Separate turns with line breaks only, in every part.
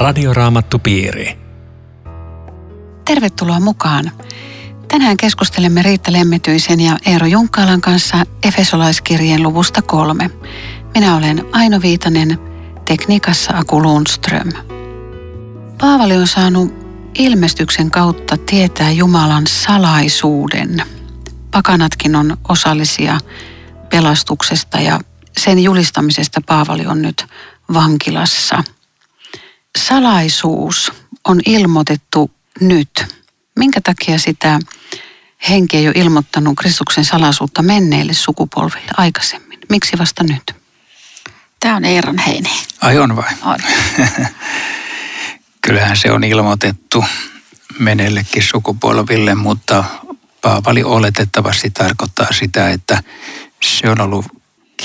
Radioraamattupiiri.
Tervetuloa mukaan. Tänään keskustelemme Riitta Lemmetyisen ja Eero Junkkaalan kanssa Efesolaiskirjeen luvusta kolme. Minä olen Aino Viitanen, tekniikassa Aku Lundström. Paavali on saanut ilmestyksen kautta tietää Jumalan salaisuuden. Pakanatkin on osallisia pelastuksesta ja sen julistamisesta Paavali on nyt vankilassa. Salaisuus on ilmoitettu nyt. Minkä takia sitä henki ei ole ilmoittanut Kristuksen salaisuutta menneille sukupolville aikaisemmin? Miksi vasta nyt?
Tämä on Eeron heini.
Ai on vai?
On.
Kyllähän se on ilmoitettu meneillekin sukupolville, mutta Paavali oletettavasti tarkoittaa sitä, että se on ollut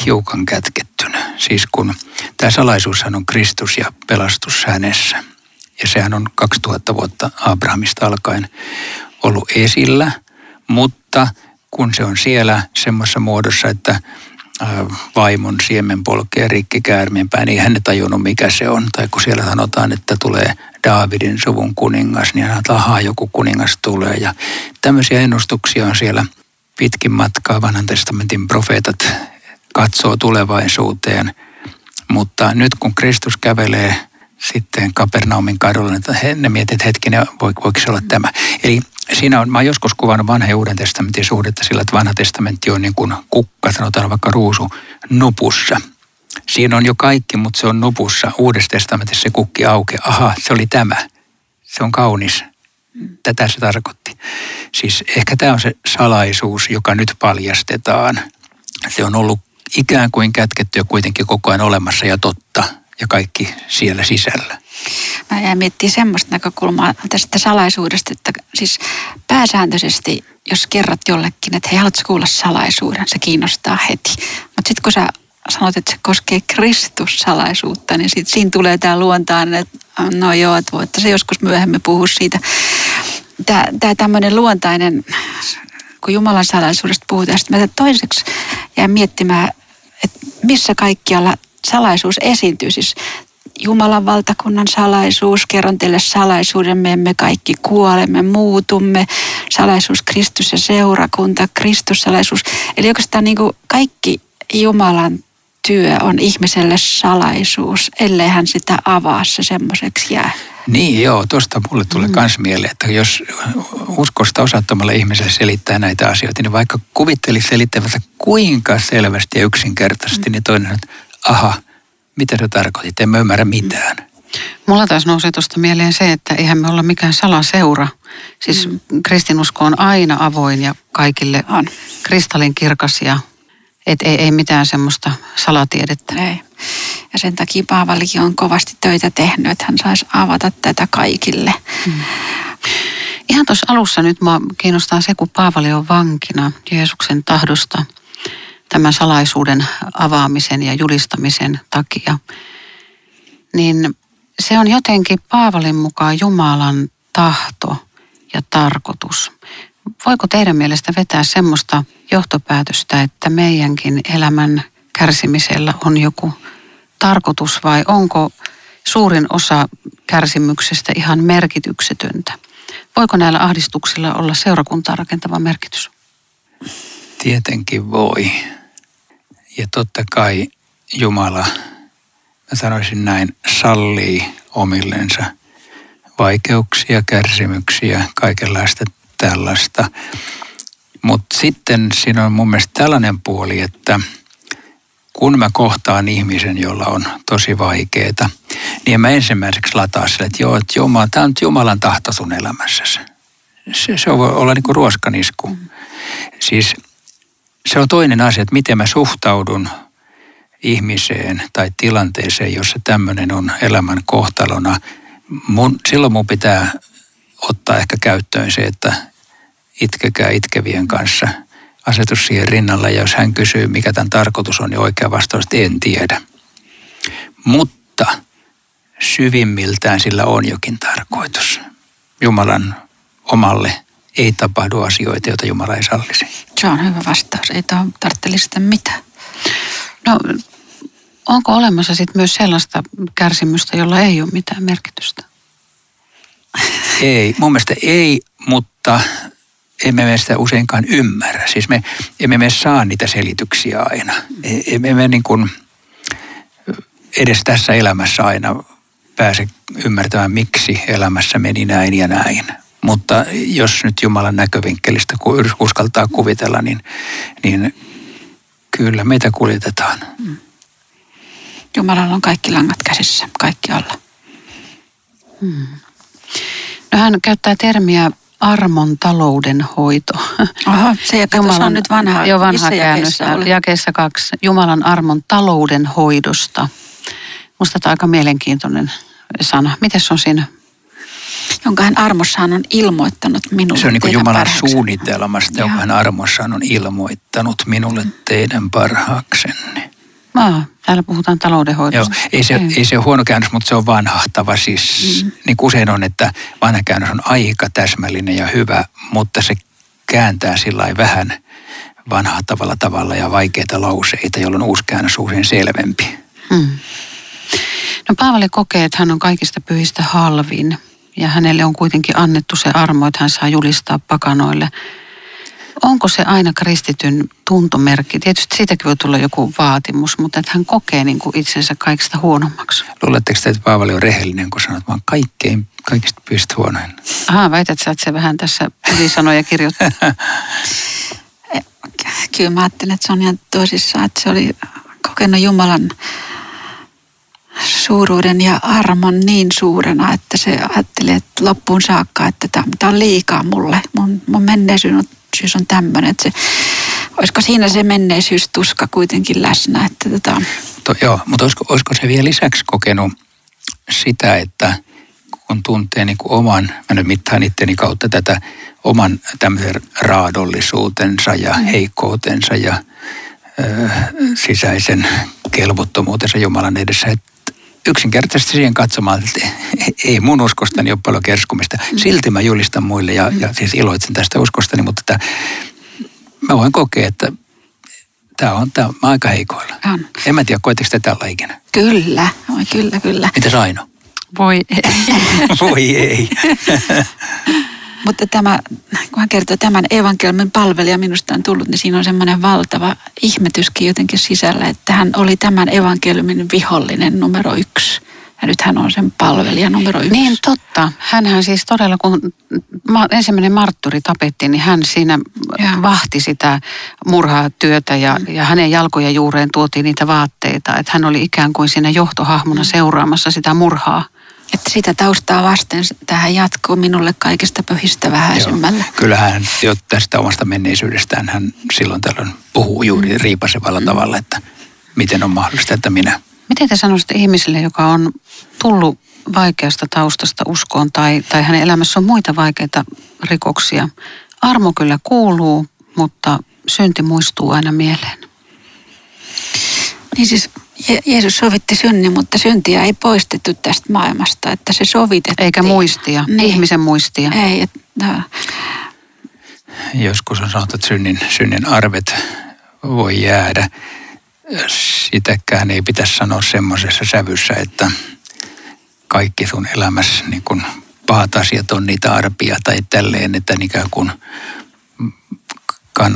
hiukan kätkettynä. Siis kun tämä salaisuushan on Kristus ja pelastus hänessä. Ja sehän on 2000 vuotta Abrahamista alkaen ollut esillä, mutta kun se on siellä semmoisessa muodossa, että vaimon siemen polkee rikki käärmeenpää, niin hän ei tajunnut mikä se on. Tai kun siellä sanotaan, että tulee Daavidin suvun kuningas, niin hän ahaa joku kuningas tulee. Ja tämmöisiä ennustuksia on siellä pitkin matkaa vanhan testamentin profeetat katsoo tulevaisuuteen. Mutta nyt kun Kristus kävelee sitten Kapernaumin kadulla, niin ne mietit, että hetkinen, voiko se olla tämä. Eli siinä on, mä oon joskus kuvannut vanhan ja uuden testamentin suhdetta sillä, että vanha testamentti on niin kuin kukka, sanotaan vaikka ruusu, nupussa. Siinä on jo kaikki, mutta se on nupussa. Uudessa testamentissa se kukki auki. Aha, se oli tämä. Se on kaunis. Tätä se tarkoitti. Siis ehkä tämä on se salaisuus, joka nyt paljastetaan. Se on ollut ikään kuin kätketty ja kuitenkin koko ajan olemassa ja totta ja kaikki siellä sisällä.
Mä jäin miettimään semmoista näkökulmaa tästä salaisuudesta, että siis pääsääntöisesti, jos kerrot jollekin, että hei, haluatko kuulla salaisuuden, se kiinnostaa heti. Mutta sitten kun sä sanot, että se koskee Kristus-salaisuutta, niin sit siinä tulee tämä luontainen, että no joo, että voitte se joskus myöhemmin puhua siitä. Tämä tämmöinen luontainen, kun Jumalan salaisuudesta puhutaan, sitten mä toiseksi jäin miettimään, että missä kaikkialla salaisuus esiintyy. Siis Jumalan valtakunnan salaisuus, kerron teille salaisuuden, me emme kaikki kuolemme, muutumme, salaisuus Kristus ja seurakunta, Kristus salaisuus. Eli oikeastaan niin kuin kaikki Jumalan työ on ihmiselle salaisuus, ellei hän sitä avaa, se semmoiseksi jää.
Niin joo, tuosta mulle tulee myös mm. mieleen, että jos uskosta osattomalle ihmiselle selittää näitä asioita, niin vaikka kuvittelisi selittävänsä kuinka selvästi ja yksinkertaisesti, mm. niin toinen että aha, mitä se tarkoitit, en mä ymmärrä mitään.
Mulla taas nousee tuosta mieleen se, että eihän me olla mikään salaseura. Siis mm. kristinusko on aina avoin ja kaikille on kristallin kirkas ja et ei, ei mitään semmoista salatiedettä.
Ei. Ja sen takia Paavalikin on kovasti töitä tehnyt, että hän saisi avata tätä kaikille. Mm.
Ihan tuossa alussa nyt mua kiinnostaa se, kun Paavali on vankina Jeesuksen tahdosta tämän salaisuuden avaamisen ja julistamisen takia. Niin se on jotenkin Paavalin mukaan Jumalan tahto ja tarkoitus. Voiko teidän mielestä vetää semmoista johtopäätöstä, että meidänkin elämän kärsimisellä on joku tarkoitus vai onko suurin osa kärsimyksestä ihan merkityksetöntä? Voiko näillä ahdistuksilla olla seurakuntaa rakentava merkitys?
Tietenkin voi. Ja totta kai Jumala, mä sanoisin näin, sallii omillensa vaikeuksia, kärsimyksiä, kaikenlaista tällaista. Mutta sitten siinä on mun mielestä tällainen puoli, että kun mä kohtaan ihmisen, jolla on tosi vaikeeta, niin mä ensimmäiseksi lataa sille, että joo, että Jumala, tämä on nyt Jumalan tahto sun elämässäsi. Se, se voi olla niin kuin ruoskanisku. Mm. Siis se on toinen asia, että miten mä suhtaudun ihmiseen tai tilanteeseen, jossa tämmöinen on elämän kohtalona. Mun, silloin mun pitää ottaa ehkä käyttöön se, että itkekää itkevien kanssa. Asetus siihen rinnalle ja jos hän kysyy, mikä tämän tarkoitus on, niin oikea vastaus, en tiedä. Mutta syvimmiltään sillä on jokin tarkoitus. Jumalan omalle ei tapahdu asioita, joita Jumala ei sallisi.
Se on hyvä vastaus. Ei tuohon tarvitse lisätä mitään.
No, onko olemassa sitten myös sellaista kärsimystä, jolla ei ole mitään merkitystä?
Ei, mun mielestä ei, mutta emme me sitä useinkaan ymmärrä. Siis me emme me saa niitä selityksiä aina. E, emme me niin kuin edes tässä elämässä aina pääse ymmärtämään, miksi elämässä meni näin ja näin. Mutta jos nyt Jumalan näkövinkkelistä uskaltaa kuvitella, niin, niin kyllä meitä kuljetetaan.
Jumalalla on kaikki langat käsissä, kaikki alla.
Hmm. No hän käyttää termiä armon taloudenhoito.
Aha, se, ja Jumalan, se on nyt vanha,
jo vanha käännös. Jakeessa kaksi. Jumalan armon taloudenhoidosta. Musta tämä on aika mielenkiintoinen sana. Miten se on siinä?
Jonka hän armossaan on ilmoittanut minulle
Se on niin kuin Jumalan parhaaksenne. suunnitelmasta, jonka hän armossaan on ilmoittanut minulle teidän parhaaksenne.
Aa, täällä puhutaan taloudenhoidosta.
Joo, ei se, ei. ei se ole huono käännös, mutta se on vanhahtava. Siis mm. niin kuin usein on, että vanha käännös on aika täsmällinen ja hyvä, mutta se kääntää sillä vähän vanhahtavalla tavalla ja vaikeita lauseita, jolloin uusi käännös usein selvempi. Mm.
No Paavali kokee, että hän on kaikista pyhistä halvin ja hänelle on kuitenkin annettu se armo, että hän saa julistaa pakanoille – onko se aina kristityn tuntomerkki? Tietysti siitäkin voi tulla joku vaatimus, mutta että hän kokee niin kuin itsensä kaikista huonommaksi.
Luuletteko että Paavali on rehellinen, kun että mä oon kaikkein, kaikista pyhistä huonoin?
Aha, väität sä, että se vähän tässä ylisanoja kirjoittaa?
Kyllä mä ajattelen, että se on ihan tosissaan, että se oli kokenut Jumalan suuruuden ja armon niin suurena, että se ajatteli, että loppuun saakka, että tämä on liikaa mulle. Mun, mun menneisyys on menneisyys on tämmöinen, että se, olisiko siinä se menneisyystuska kuitenkin läsnä? Että tota...
to, joo, mutta olisiko, olisiko se vielä lisäksi kokenut sitä, että kun tuntee niin kuin oman, mä nyt mittaan itteni kautta tätä oman tämmöisen raadollisuutensa ja mm. heikkoutensa ja ö, sisäisen kelvottomuutensa Jumalan edessä, että yksinkertaisesti siihen katsomaan, että ei mun uskostani ole paljon kerskumista. Mm. Silti mä julistan muille ja, ja siis iloitsen tästä uskostani, mutta että mä voin kokea, että tämä on, tää on, mä aika heikoilla. On. En mä tiedä, koetteko te tällä ikinä?
Kyllä, oi, kyllä, kyllä.
Mitäs Aino?
Voi ei.
Voi ei.
Mutta tämä, kun hän kertoo tämän evankeliumin palvelija minusta on tullut, niin siinä on semmoinen valtava ihmetyskin jotenkin sisällä, että hän oli tämän evankeliumin vihollinen numero yksi. Ja nyt hän on sen palvelija numero yksi.
Niin totta. Hänhän siis todella, kun ensimmäinen martturi tapettiin, niin hän siinä ja. vahti sitä murhaa työtä ja, mm. ja hänen jalkojen juureen tuotiin niitä vaatteita. Että hän oli ikään kuin siinä johtohahmona mm. seuraamassa sitä murhaa.
Että sitä taustaa vasten tähän jatkuu minulle kaikista pyhistä vähäisemmällä. Joo.
Kyllähän jo tästä omasta menneisyydestään hän silloin tällöin puhuu juuri mm. riipasevalla mm. tavalla, että miten on mahdollista, että minä.
Miten te sanoisitte ihmiselle, joka on tullut vaikeasta taustasta uskoon tai, tai hänen elämässä on muita vaikeita rikoksia? Armo kyllä kuuluu, mutta synti muistuu aina mieleen.
Niin siis Je- Jeesus sovitti synnin, mutta syntiä ei poistettu tästä maailmasta, että se sovitettiin.
Eikä muistia, niin. ihmisen muistia.
Ei, et, no.
Joskus on sanottu, että synnin, synnin arvet voi jäädä. Sitäkään ei pitäisi sanoa semmoisessa sävyssä, että kaikki sun elämässä niin kun pahat asiat on niitä arpia tai tälleen, että ikään kuin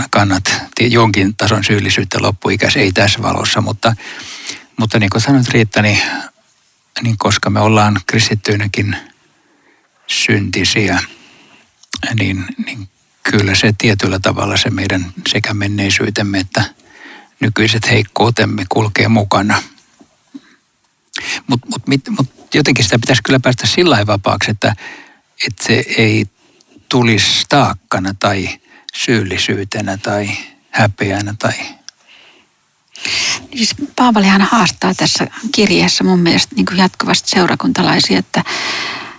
kannat jonkin tason syyllisyyttä loppuikäis, ei tässä valossa, mutta mutta niin kuin sanoit Riitta, niin, niin koska me ollaan kristittyinäkin syntisiä, niin, niin kyllä se tietyllä tavalla se meidän sekä menneisyytemme että nykyiset heikkoutemme kulkee mukana. Mutta mut, mut jotenkin sitä pitäisi kyllä päästä sillä vapaaksi, että, että se ei tulisi taakkana tai syyllisyytenä tai häpeänä tai
Siis Paavalihan haastaa tässä kirjeessä mun mielestä niin jatkuvasti seurakuntalaisia, että,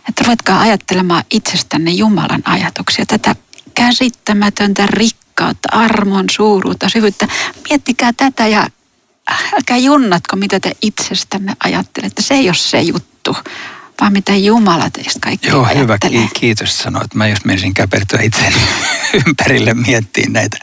että ruvetkaa ajattelemaan itsestänne Jumalan ajatuksia. Tätä käsittämätöntä rikkautta, armon suuruutta, syvyyttä. Miettikää tätä ja älkää junnatko, mitä te itsestänne ajattelette. Se ei ole se juttu, vaan mitä Jumala teistä kaikki
Joo,
ajattelee.
hyvä. Kiitos sanoit. Mä just menisin käpertyä itseäni ympärille miettiin näitä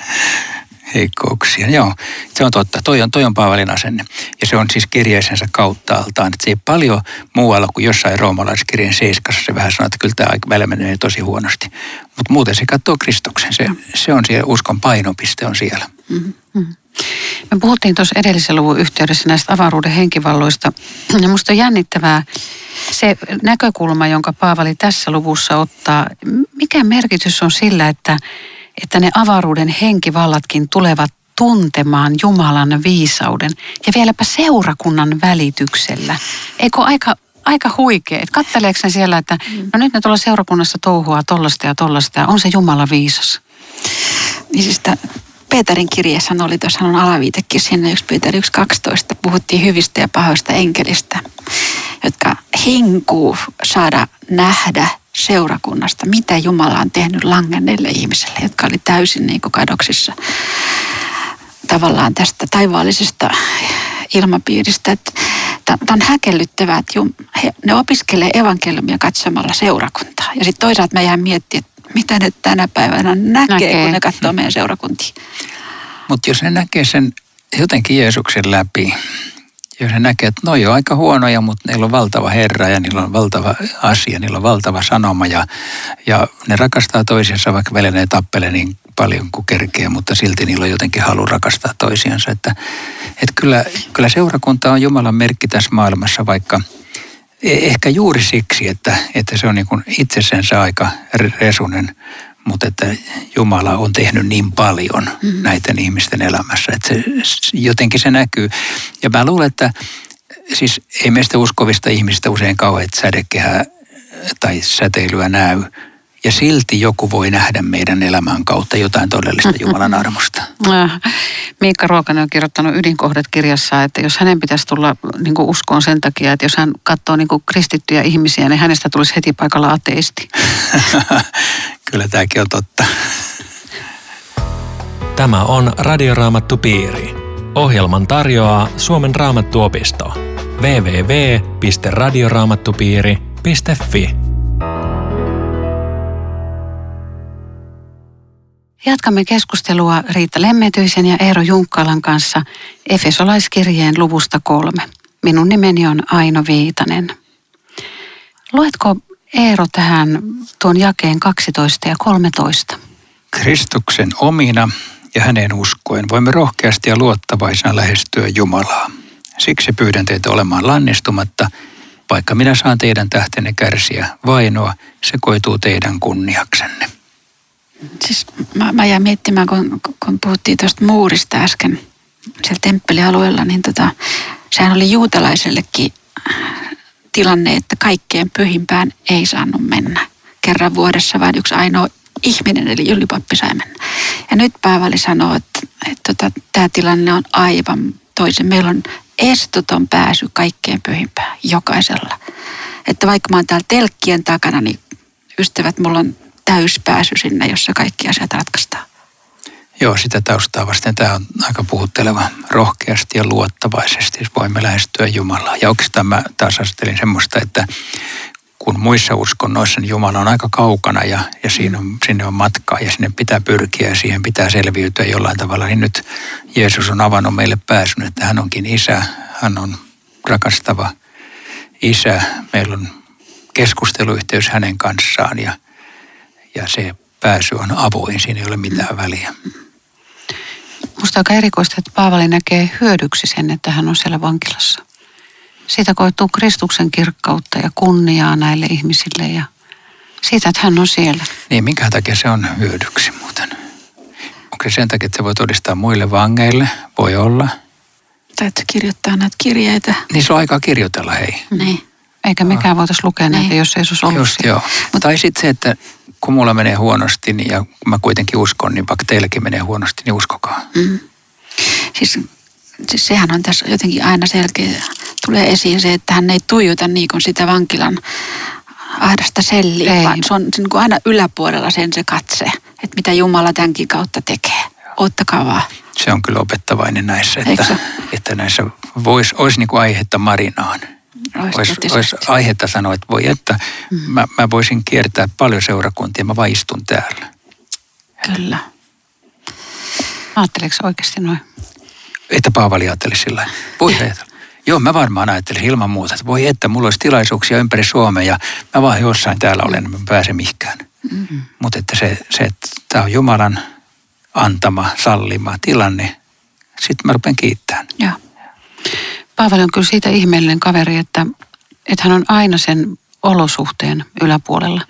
heikkouksia. Joo, se on totta. Toi on, toi on Paavalin asenne. Ja se on siis kirjeisensä kauttaaltaan. Että se ei paljon muualla kuin jossain roomalaiskirjeen seiskassa. Se vähän sanoo, että kyllä tämä välillä menee tosi huonosti. Mutta muuten se katsoo Kristuksen. Se, se on siellä, uskon painopiste on siellä. Mm-hmm.
Me puhuttiin tuossa edellisen luvun yhteydessä näistä avaruuden henkivalloista. Ja musta on jännittävää se näkökulma, jonka Paavali tässä luvussa ottaa. Mikä merkitys on sillä, että, että ne avaruuden henkivallatkin tulevat tuntemaan Jumalan viisauden ja vieläpä seurakunnan välityksellä. Eikö aika, aika huikea? Et katteleeko ne siellä, että no nyt ne tuolla seurakunnassa touhua tollasta ja tollasta ja on se Jumala viisas?
Niin siis Peterin kirjeessä oli tuossa on alaviitekin siinä 1 Peter 1.12. Puhuttiin hyvistä ja pahoista enkelistä, jotka hinkuu saada nähdä seurakunnasta, mitä Jumala on tehnyt langenneille ihmisille, jotka oli täysin niin kuin kadoksissa tavallaan tästä taivaallisesta ilmapiiristä. Tämä on häkellyttävää, että ne opiskelee evankeliumia katsomalla seurakuntaa. Ja sitten toisaalta mä jään miettimään, että mitä ne tänä päivänä näkee, näkee. kun ne katsoo meidän seurakuntia.
Mutta jos ne näkee sen jotenkin Jeesuksen läpi, jos ne näkee, että no on aika huonoja, mutta niillä on valtava Herra ja niillä on valtava asia, niillä on valtava sanoma ja, ja ne rakastaa toisiansa, vaikka välillä ne tappelee niin paljon kuin kerkee, mutta silti niillä on jotenkin halu rakastaa toisiansa. Että, että kyllä, kyllä seurakunta on Jumalan merkki tässä maailmassa, vaikka – ehkä juuri siksi, että, että se on niin kuin itsessensä aika resunen, mutta että Jumala on tehnyt niin paljon mm. näiden ihmisten elämässä, että se, jotenkin se näkyy. Ja mä luulen, että siis ei meistä uskovista ihmistä usein kauhean sädekehää tai säteilyä näy, ja silti joku voi nähdä meidän elämän kautta jotain todellista Jumalan armosta.
Äh, Miikka Ruokanen on kirjoittanut ydinkohdat kirjassa, että jos hänen pitäisi tulla niin kuin uskoon sen takia, että jos hän katsoo niin kuin kristittyjä ihmisiä, niin hänestä tulisi heti paikalla ateisti.
Kyllä tämäkin on totta.
Tämä on Radioraamattu Piiri. Ohjelman tarjoaa Suomen raamattuopisto. www.radioraamattupiiri.fi
Jatkamme keskustelua Riitta Lemmetyisen ja Eero Junkkalan kanssa Efesolaiskirjeen luvusta kolme. Minun nimeni on Aino Viitanen. Luetko Eero tähän tuon jakeen 12 ja 13?
Kristuksen omina ja hänen uskoen voimme rohkeasti ja luottavaisena lähestyä Jumalaa. Siksi pyydän teitä olemaan lannistumatta, vaikka minä saan teidän tähtenne kärsiä vainoa, se koituu teidän kunniaksenne.
Siis mä, mä jäin miettimään, kun, kun puhuttiin tuosta muurista äsken siellä temppelialueella, niin tota, sehän oli juutalaisellekin tilanne, että kaikkeen pyhimpään ei saanut mennä. Kerran vuodessa vain yksi ainoa ihminen, eli ylipappi sai mennä. Ja nyt Paavali sanoo, että, että tota, tämä tilanne on aivan toisen. Meillä on estoton pääsy kaikkeen pyhimpään, jokaisella. Että vaikka mä oon täällä telkkien takana, niin ystävät, mulla on täyspääsy sinne, jossa kaikki asiat ratkaistaan.
Joo, sitä taustaa vasten tämä on aika puhutteleva. Rohkeasti ja luottavaisesti voimme lähestyä Jumalaa. Ja oikeastaan mä taas asettelin semmoista, että kun muissa uskonnoissa niin Jumala on aika kaukana ja, ja siinä on, sinne on matkaa ja sinne pitää pyrkiä ja siihen pitää selviytyä jollain tavalla, niin nyt Jeesus on avannut meille pääsyn, että hän onkin isä, hän on rakastava isä, meillä on keskusteluyhteys hänen kanssaan ja – ja se pääsy on avoin, siinä ei ole mitään väliä.
Musta aika erikoista, että Paavali näkee hyödyksi sen, että hän on siellä vankilassa. Siitä koituu Kristuksen kirkkautta ja kunniaa näille ihmisille ja siitä, että hän on siellä.
Niin, minkä takia se on hyödyksi muuten? Onko se sen takia, että se voi todistaa muille vangeille? Voi olla.
Tai että kirjoittaa näitä kirjeitä.
Niin se on aikaa kirjoitella, hei.
Niin.
Eikä mikään voitaisiin lukea näitä, niin. jos Jeesus ollut
Just
siellä.
joo. Mutta tai sitten se, että kun mulla menee huonosti niin, ja mä kuitenkin uskon, niin vaikka teillekin menee huonosti, niin uskokaa. Mm.
Siis, siis sehän on tässä jotenkin aina selkeä, tulee esiin se, että hän ei tuijuta niin kuin sitä vankilan ahdasta selliä, ei. vaan se on, se on aina yläpuolella sen se katse, että mitä Jumala tämänkin kautta tekee. Ottakaa vaan.
Se on kyllä opettavainen näissä, että, että näissä vois, olisi niin kuin aihetta marinaan olisi, olisi aihetta sanoa, että voi että mm. mä, mä voisin kiertää paljon seurakuntia, mä vain istun täällä.
Kyllä.
Ajatteleeko oikeasti noin?
Että Paavali ajatteli sillä. Voi ajatella. Joo, mä varmaan ajattelin ilman muuta, että voi että mulla olisi tilaisuuksia ympäri Suomea ja mä vaan jossain täällä olen, mä pääse mihinkään. Mm-hmm. Mutta että se, se että tämä on Jumalan antama, sallima tilanne, sitten mä rupean kiittämään.
Joo.
Paavali on kyllä siitä ihmeellinen kaveri, että, että hän on aina sen olosuhteen yläpuolella.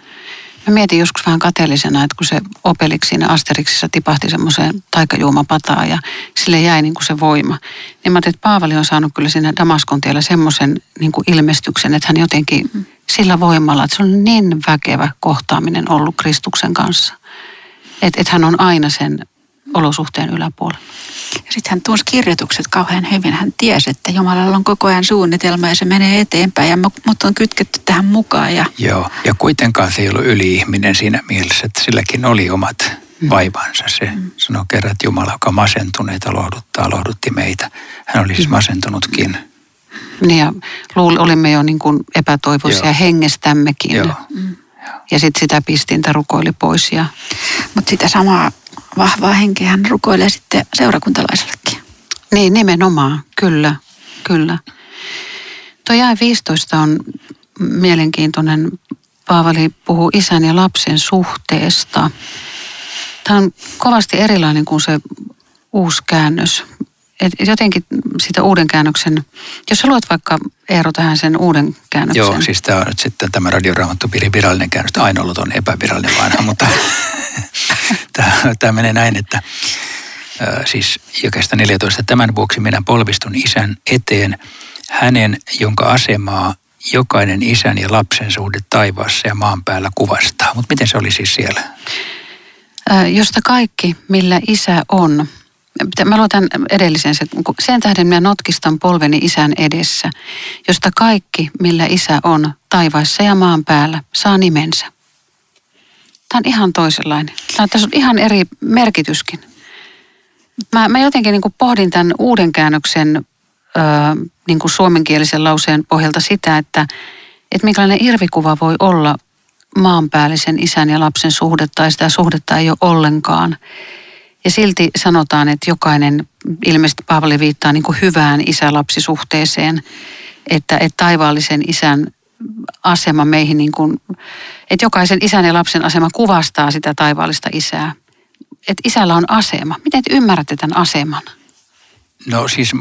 Mä mietin joskus vähän kateellisena, että kun se opeliksi siinä Asteriksissa tipahti semmoiseen taikajuomapataan ja sille jäi niin kuin se voima. Niin mä ajattelin, että Paavali on saanut kyllä siinä Damaskon tiellä semmoisen niin kuin ilmestyksen, että hän jotenkin sillä voimalla, että se on niin väkevä kohtaaminen ollut Kristuksen kanssa. Että et hän on aina sen olosuhteen yläpuolella.
Ja sitten hän tunsi kirjoitukset kauhean hyvin. Hän tiesi, että Jumalalla on koko ajan suunnitelma ja se menee eteenpäin ja mut on kytketty tähän mukaan. Ja...
Joo, ja kuitenkaan se ei ollut yli-ihminen siinä mielessä, että silläkin oli omat mm. vaivansa. Se mm. sanoo kerran, että Jumala, joka masentuneita lohduttaa, lohdutti meitä. Hän oli siis mm. masentunutkin.
Niin ja luul, olimme jo niin kuin epätoivoisia Joo. hengestämmekin.
Joo.
Mm. Ja sitten sitä pistintä rukoili pois. Ja...
Mutta sitä samaa vahvaa henkeä hän rukoilee sitten seurakuntalaisellekin.
Niin, nimenomaan. Kyllä, kyllä. Tuo jae 15 on mielenkiintoinen. Paavali puhuu isän ja lapsen suhteesta. Tämä on kovasti erilainen kuin se uusi käännös. Et jotenkin sitä uuden käännöksen, jos sä luet vaikka Eero tähän sen uuden käännöksen.
Joo, siis tämä on nyt sitten tämä radioraamattopiirin virallinen käännös. Aina ollut on epävirallinen vanha, mutta tämä, menee näin, että äh, siis jokaista 14. Tämän vuoksi minä polvistun isän eteen hänen, jonka asemaa jokainen isän ja lapsen suhde taivaassa ja maan päällä kuvastaa. Mutta miten se oli siis siellä?
Äh, josta kaikki, millä isä on, Mä luotan edellisen. Sen tähden minä notkistan polveni isän edessä, josta kaikki, millä isä on taivaissa ja maan päällä, saa nimensä. Tämä on ihan toisenlainen. Tämä on, tässä on ihan eri merkityskin. Mä, mä jotenkin niin pohdin tämän uuden käännöksen ö, niin suomenkielisen lauseen pohjalta sitä, että, että minkälainen irvikuva voi olla maanpäällisen isän ja lapsen suhdetta, tai sitä suhdetta ei ole ollenkaan. Ja silti sanotaan, että jokainen, ilmeisesti Paavali viittaa niin kuin hyvään isä-lapsisuhteeseen, että, että taivaallisen isän asema meihin, niin kuin, että jokaisen isän ja lapsen asema kuvastaa sitä taivaallista isää. Että isällä on asema. Miten te ymmärrätte tämän aseman?
No siis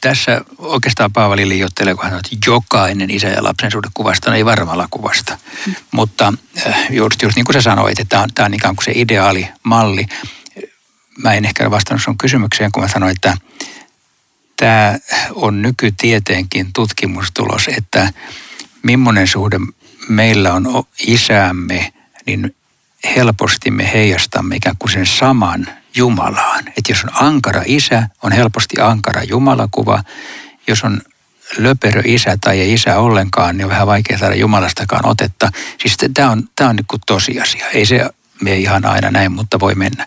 tässä oikeastaan Paavali liioittelee, kun hän että jokainen isä ja lapsen suhde kuvasta, ei varmalla kuvasta. Mm. Mutta äh, just, just niin kuin sä sanoit, että tämä on, tämä on ikään kuin se ideaali malli mä en ehkä vastannut sun kysymykseen, kun mä sanoin, että tämä on nykytieteenkin tutkimustulos, että millainen suhde meillä on isäämme, niin helposti me heijastamme ikään kuin sen saman Jumalaan. Että jos on ankara isä, on helposti ankara Jumalakuva. Jos on löperö isä tai ei isä ollenkaan, niin on vähän vaikea saada Jumalastakaan otetta. Siis tämä on, tämä on niin tosiasia. Ei se mene ihan aina näin, mutta voi mennä.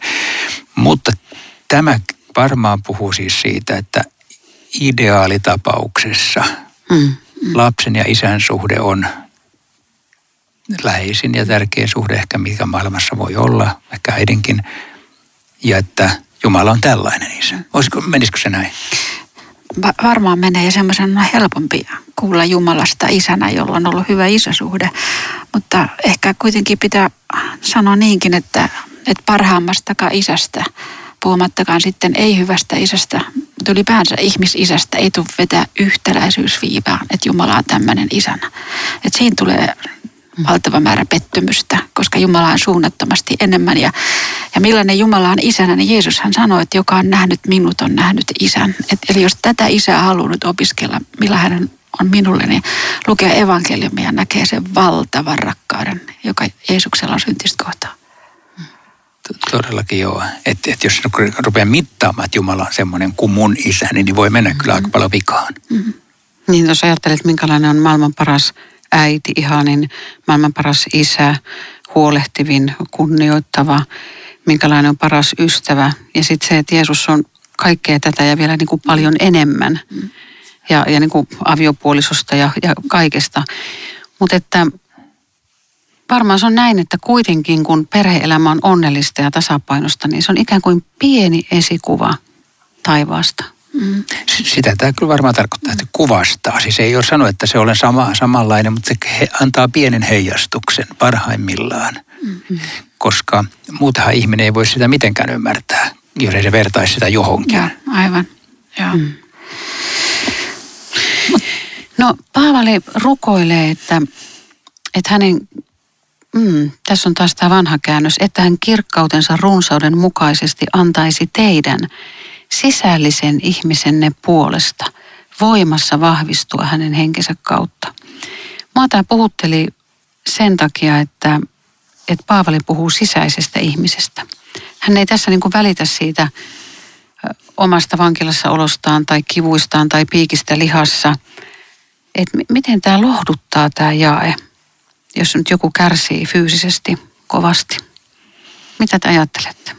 Mutta tämä varmaan puhuu siis siitä, että ideaalitapauksessa mm. lapsen ja isän suhde on läheisin ja tärkein suhde ehkä, mikä maailmassa voi olla, ehkä äidinkin, ja että Jumala on tällainen isä. Olisiko, menisikö se näin?
Va- varmaan menee ja semmoisen on helpompi kuulla Jumalasta isänä, jolla on ollut hyvä isäsuhde. Mutta ehkä kuitenkin pitää sanoa niinkin, että että parhaammastakaan isästä, puhumattakaan sitten ei-hyvästä isästä, mutta ylipäänsä ihmisisästä ei tule vetää yhtäläisyysviivaa, että Jumala on tämmöinen isänä. Että siinä tulee valtava määrä pettymystä, koska Jumala on suunnattomasti enemmän. Ja, ja millainen Jumala on isänä, niin Jeesus hän sanoi, että joka on nähnyt minut, on nähnyt isän. Et, eli jos tätä isää haluaa nyt opiskella, millä hän on minulle, niin lukee evankeliumia ja näkee sen valtavan rakkauden, joka Jeesuksella on syntistä kohtaa.
Todellakin joo. Että et jos rupeaa mittaamaan, että Jumala on semmoinen kuin mun isä, niin voi mennä mm-hmm. kyllä aika paljon vikaan. Mm-hmm.
Niin, jos ajattelet, minkälainen on maailman paras äiti, ihanin, maailman paras isä, huolehtivin, kunnioittava, minkälainen on paras ystävä. Ja sitten se, että Jeesus on kaikkea tätä ja vielä niin kuin paljon enemmän. Mm. Ja, ja niin kuin aviopuolisosta ja, ja kaikesta. Mutta että varmaan se on näin, että kuitenkin kun perheelämä on onnellista ja tasapainosta, niin se on ikään kuin pieni esikuva taivaasta.
Mm. Sitä tämä kyllä varmaan tarkoittaa, että kuvastaa. Siis ei ole sano, että se on sama, samanlainen, mutta se antaa pienen heijastuksen parhaimmillaan. Koska muutenhan ihminen ei voi sitä mitenkään ymmärtää, jos ei se vertaisi sitä johonkin.
Ja, aivan. Ja. Mm.
No Paavali rukoilee, että, että hänen, mm, tässä on taas tämä vanha käännös, että hän kirkkautensa runsauden mukaisesti antaisi teidän sisällisen ihmisenne puolesta voimassa vahvistua hänen henkensä kautta. Mua tämä puhutteli sen takia, että, että Paavali puhuu sisäisestä ihmisestä. Hän ei tässä niin kuin välitä siitä omasta vankilassa olostaan tai kivuistaan tai piikistä lihassa – että miten tämä lohduttaa tämä jae, jos nyt joku kärsii fyysisesti kovasti. Mitä te ajattelette?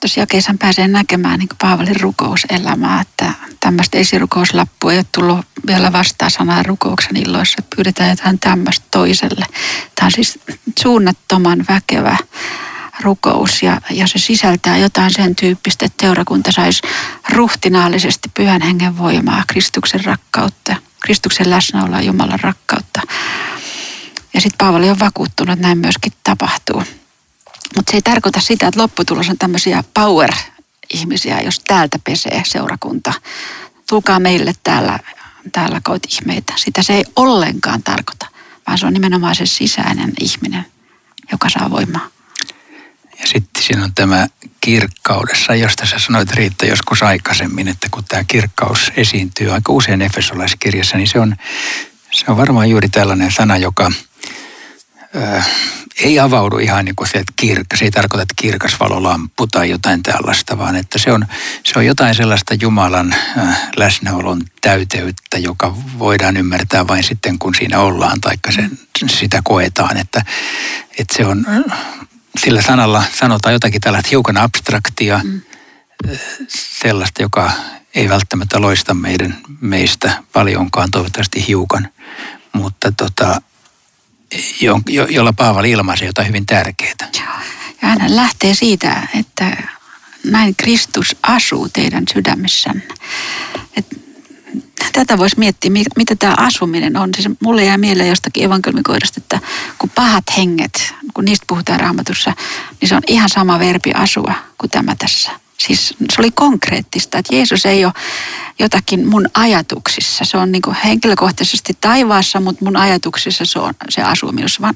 Tuossa jakeessa pääsee näkemään niin Paavalin rukouselämää, että tämmöistä esirukouslappua ei ole tullut vielä vastaan sanaa rukouksen illoissa, että pyydetään jotain tämmöistä toiselle. Tämä on siis suunnattoman väkevä rukous ja, ja se sisältää jotain sen tyyppistä, että seurakunta saisi ruhtinaallisesti pyhän hengen voimaa, Kristuksen rakkautta – Kristuksen läsnäoloa Jumalan rakkautta. Ja sitten Paavali on vakuuttunut, että näin myöskin tapahtuu. Mutta se ei tarkoita sitä, että lopputulos on tämmöisiä power-ihmisiä, jos täältä pesee seurakunta. Tulkaa meille täällä, täällä koit ihmeitä. Sitä se ei ollenkaan tarkoita, vaan se on nimenomaan se sisäinen ihminen, joka saa voimaa.
Ja sitten siinä on tämä kirkkaudessa, josta sä sanoit Riitta joskus aikaisemmin, että kun tämä kirkkaus esiintyy aika usein Efesolaiskirjassa, niin se on, se on varmaan juuri tällainen sana, joka ei avaudu ihan niin kuin se, että kirkka, se ei tarkoita, että kirkas valolamppu tai jotain tällaista, vaan että se on, se on jotain sellaista Jumalan läsnäolon täyteyttä, joka voidaan ymmärtää vain sitten, kun siinä ollaan, taikka sen, sitä koetaan, että, että se on sillä sanalla sanotaan jotakin tällaista hiukan abstraktia, mm. sellaista, joka ei välttämättä loista meidän, meistä paljonkaan, toivottavasti hiukan, mutta tota, jo, jo, jolla Paavali ilmaisi jotain hyvin tärkeää.
Ja hän lähtee siitä, että näin Kristus asuu teidän sydämessänne. Et tätä voisi miettiä, mitä tämä asuminen on. Siis mulle jää mieleen jostakin evankelmikoidasta, että kun pahat henget, kun niistä puhutaan raamatussa, niin se on ihan sama verbi asua kuin tämä tässä. Siis se oli konkreettista, että Jeesus ei ole jotakin mun ajatuksissa. Se on niin henkilökohtaisesti taivaassa, mutta mun ajatuksissa se, on, se asuu minussa. Vaan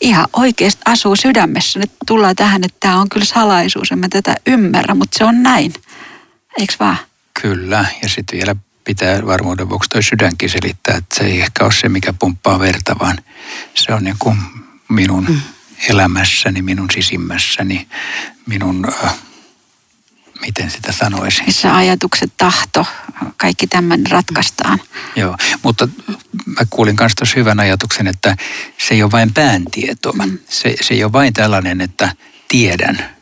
ihan oikeasti asuu sydämessä. Nyt tullaan tähän, että tämä on kyllä salaisuus. En mä tätä ymmärrä, mutta se on näin. Eikö vaan?
Kyllä, ja sitten vielä pitää varmuuden vuoksi toi sydänkin selittää, että se ei ehkä ole se, mikä pumppaa verta, vaan se on niin kuin minun mm. elämässäni, minun sisimmässäni, minun, äh, miten sitä sanoisin.
Missä ajatukset, tahto, kaikki tämän ratkaistaan.
Joo, mutta mä kuulin myös tuossa hyvän ajatuksen, että se ei ole vain pääntieto. Mm. Se, se ei ole vain tällainen, että tiedän,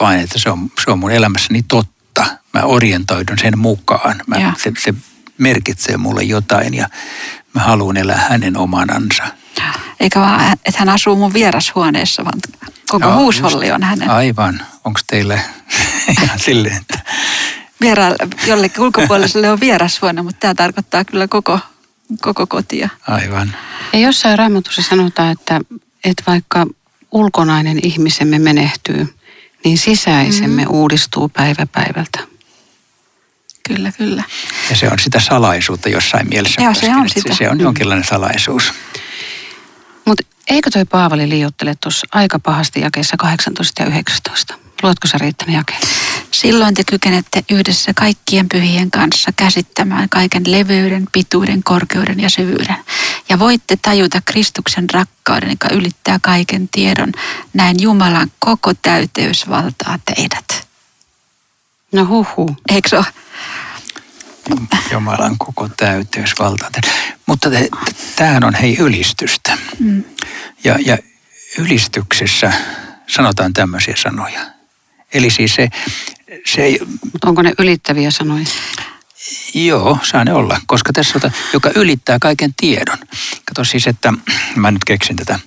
vaan että se on, se on mun elämässäni totta mä orientoidun sen mukaan. Mä, se, se merkitsee mulle jotain ja mä haluan elää hänen omanansa.
Eikä vaan, että hän asuu mun vierashuoneessa, vaan koko no, huusholli on hänen.
Aivan. Onko teille ihan silleen, että...
Viera, jollekin ulkopuoliselle on vierashuone, mutta tämä tarkoittaa kyllä koko, koko kotia.
Aivan.
Ja jossain raamatussa sanotaan, että, että vaikka ulkonainen ihmisemme menehtyy, niin sisäisemme mm. uudistuu päivä päivältä.
Kyllä, kyllä.
Ja se on sitä salaisuutta jossain mielessä.
Joo, se on sitä.
Se on mm. jonkinlainen salaisuus.
Eikö toi Paavali liiottele tuossa aika pahasti jakeessa 18 ja 19? Luotko sä riittänyt jakeen?
Silloin te kykenette yhdessä kaikkien pyhien kanssa käsittämään kaiken leveyden, pituuden, korkeuden ja syvyyden. Ja voitte tajuta Kristuksen rakkauden, joka ylittää kaiken tiedon. Näin Jumalan koko täyteys valtaa teidät.
No huhu.
Eikö se ole?
Jumalan koko täyteys valtaa. Mutta tämähän on hei ylistystä. Mm. Ja, ja ylistyksessä sanotaan tämmöisiä sanoja. Eli siis se, se ei...
Onko ne ylittäviä sanoja?
Joo, saa ne olla, koska tässä on, joka ylittää kaiken tiedon. Kato siis, että mä nyt keksin tätä,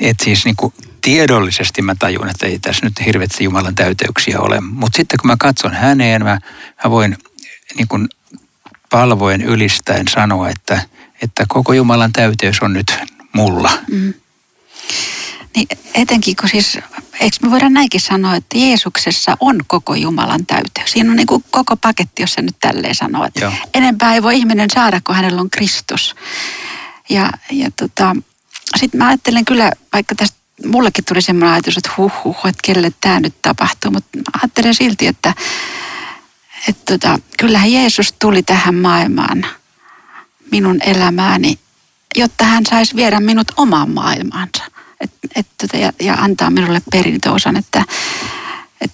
että siis niin kuin tiedollisesti mä tajun, että ei tässä nyt hirveästi Jumalan täyteyksiä ole. Mutta sitten kun mä katson häneen, mä, mä voin niin kuin palvoen ylistäen sanoa, että, että koko Jumalan täyteys on nyt mulla. Mm.
Niin etenkin kun siis, eikö me voida näinkin sanoa, että Jeesuksessa on koko Jumalan täyteys. Siinä on niin kuin koko paketti, jos se nyt tälleen sanoo. Että Joo. enempää ei voi ihminen saada, kun hänellä on Kristus. Ja, ja tota, sitten mä ajattelen kyllä, vaikka tästä mullekin tuli semmoinen ajatus, että huh, huh että kelle tämä nyt tapahtuu. Mutta mä ajattelen silti, että, että tota, kyllähän Jeesus tuli tähän maailmaan minun elämääni, jotta hän saisi viedä minut omaan maailmaansa et, et, tota, ja, ja antaa minulle perintöosan. Että, et,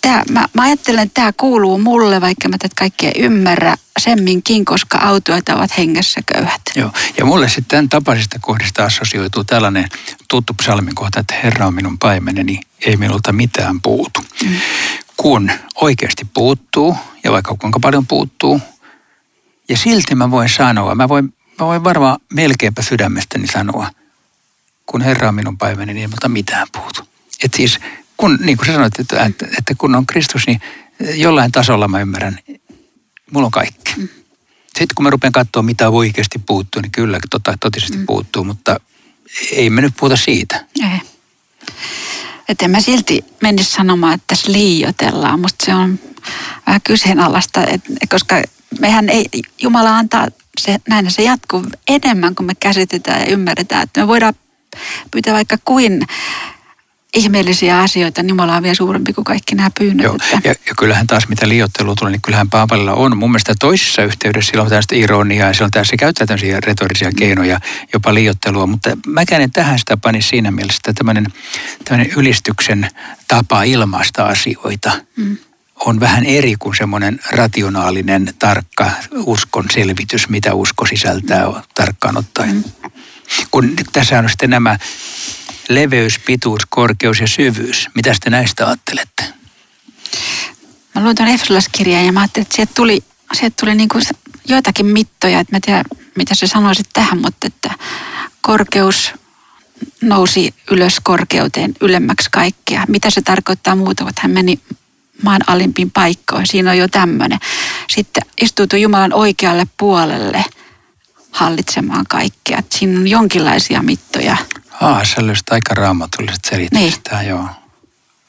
tää, mä, mä ajattelen, että tämä kuuluu mulle, vaikka mä tätä kaikkea ymmärrä semminkin, koska autoita ovat hengessä köyhät.
Joo, ja mulle sitten tämän tapaisista kohdista assosioituu tällainen tuttu psalmin kohta, että Herra on minun paimeneni, ei minulta mitään puutu. Mm. Kun oikeasti puuttuu, ja vaikka kuinka paljon puuttuu, ja silti mä voin sanoa, mä voin, mä voin varmaan melkeinpä sydämestäni sanoa, kun Herra on minun päiväni, niin ei multa mitään puutu. Et siis, kun, niin kuin sä sanoit, että, että, kun on Kristus, niin jollain tasolla mä ymmärrän, mulla on kaikki. Mm. Sitten kun mä rupean katsoa, mitä oikeasti puuttuu, niin kyllä tota, totisesti mm. puuttuu, mutta ei me nyt puhuta siitä.
Ei. Että en mä silti menisi sanomaan, että tässä liioitellaan. Musta se on vähän kyseenalaista, että, koska mehän ei, Jumala antaa se, näin se jatkuu enemmän kuin me käsitetään ja ymmärretään. Että me voidaan pyytää vaikka kuin ihmeellisiä asioita, niin Jumala on vielä suurempi kuin kaikki nämä pyynnöt. Joo,
ja, ja kyllähän taas mitä liiottelua tulee, niin kyllähän Paapalilla on mun mielestä toisessa yhteydessä sillä on tällaista ironiaa ja silloin tässä se käyttää tämmöisiä retorisia keinoja, jopa liiottelua, mutta mäkään en tähän sitä pani siinä mielessä, että tämmöinen, tämmöinen ylistyksen tapa ilmaista asioita mm. on vähän eri kuin semmoinen rationaalinen, tarkka uskon selvitys, mitä usko sisältää mm. tarkkaan ottaen. Mm. Kun tässä on sitten nämä leveys, pituus, korkeus ja syvyys. Mitä te näistä ajattelette?
Mä luin tuon Efsolaskirjan ja mä ajattelin, että sieltä tuli, sieltä tuli niin kuin joitakin mittoja, että mä tiedän, mitä se sanoisit tähän, mutta että korkeus nousi ylös korkeuteen, ylemmäksi kaikkea. Mitä se tarkoittaa muuta, että hän meni maan alimpiin paikkoihin. Siinä on jo tämmöinen. Sitten istuutui Jumalan oikealle puolelle – hallitsemaan kaikkea. Että siinä on jonkinlaisia mittoja.
Aa, löysit aika raamatulliset selitykset niin. joo.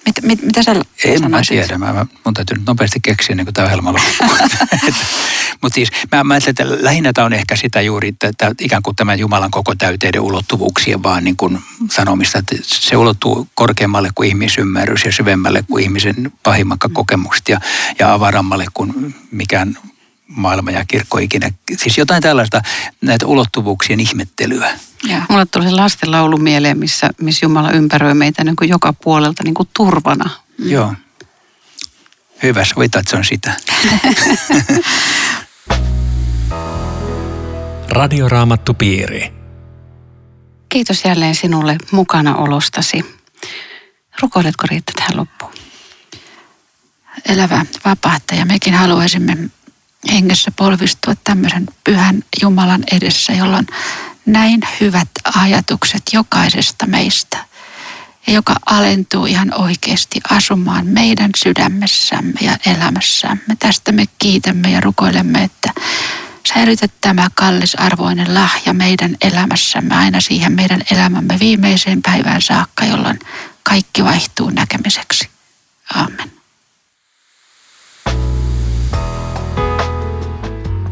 Mit, mit, mitä sä
En sanoisit? mä tiedä. Mä, mun täytyy nyt nopeasti keksiä ennen kuin tämä ohjelma. Mutta siis mä, mä ajattelen, että lähinnä tämä on ehkä sitä juuri, että, että ikään kuin tämä Jumalan koko täyteiden ulottuvuuksien vaan niin kuin sanomista, että se ulottuu korkeammalle kuin ihmisymmärrys ja syvemmälle kuin ihmisen pahimmat kokemukset ja, ja avarammalle kuin mikään maailma ja kirkko ikinä. Siis jotain tällaista näitä ulottuvuuksien ihmettelyä.
Ja. Mulle tuli se lastenlaulu mieleen, missä, missä Jumala ympäröi meitä niin kuin joka puolelta niin kuin turvana.
Mm. Joo. Hyvä, soita, että se on sitä.
Radioraamattupiiri.
Kiitos jälleen sinulle mukana olostasi. Rukoiletko Riitta tähän loppuun?
Elävä vapahtaja, mekin haluaisimme hengessä polvistua tämmöisen pyhän Jumalan edessä, jolla on näin hyvät ajatukset jokaisesta meistä ja joka alentuu ihan oikeasti asumaan meidän sydämessämme ja elämässämme. Tästä me kiitämme ja rukoilemme, että säilytät tämä kallisarvoinen lahja meidän elämässämme aina siihen meidän elämämme viimeiseen päivään saakka, jolloin kaikki vaihtuu näkemiseksi. Amen.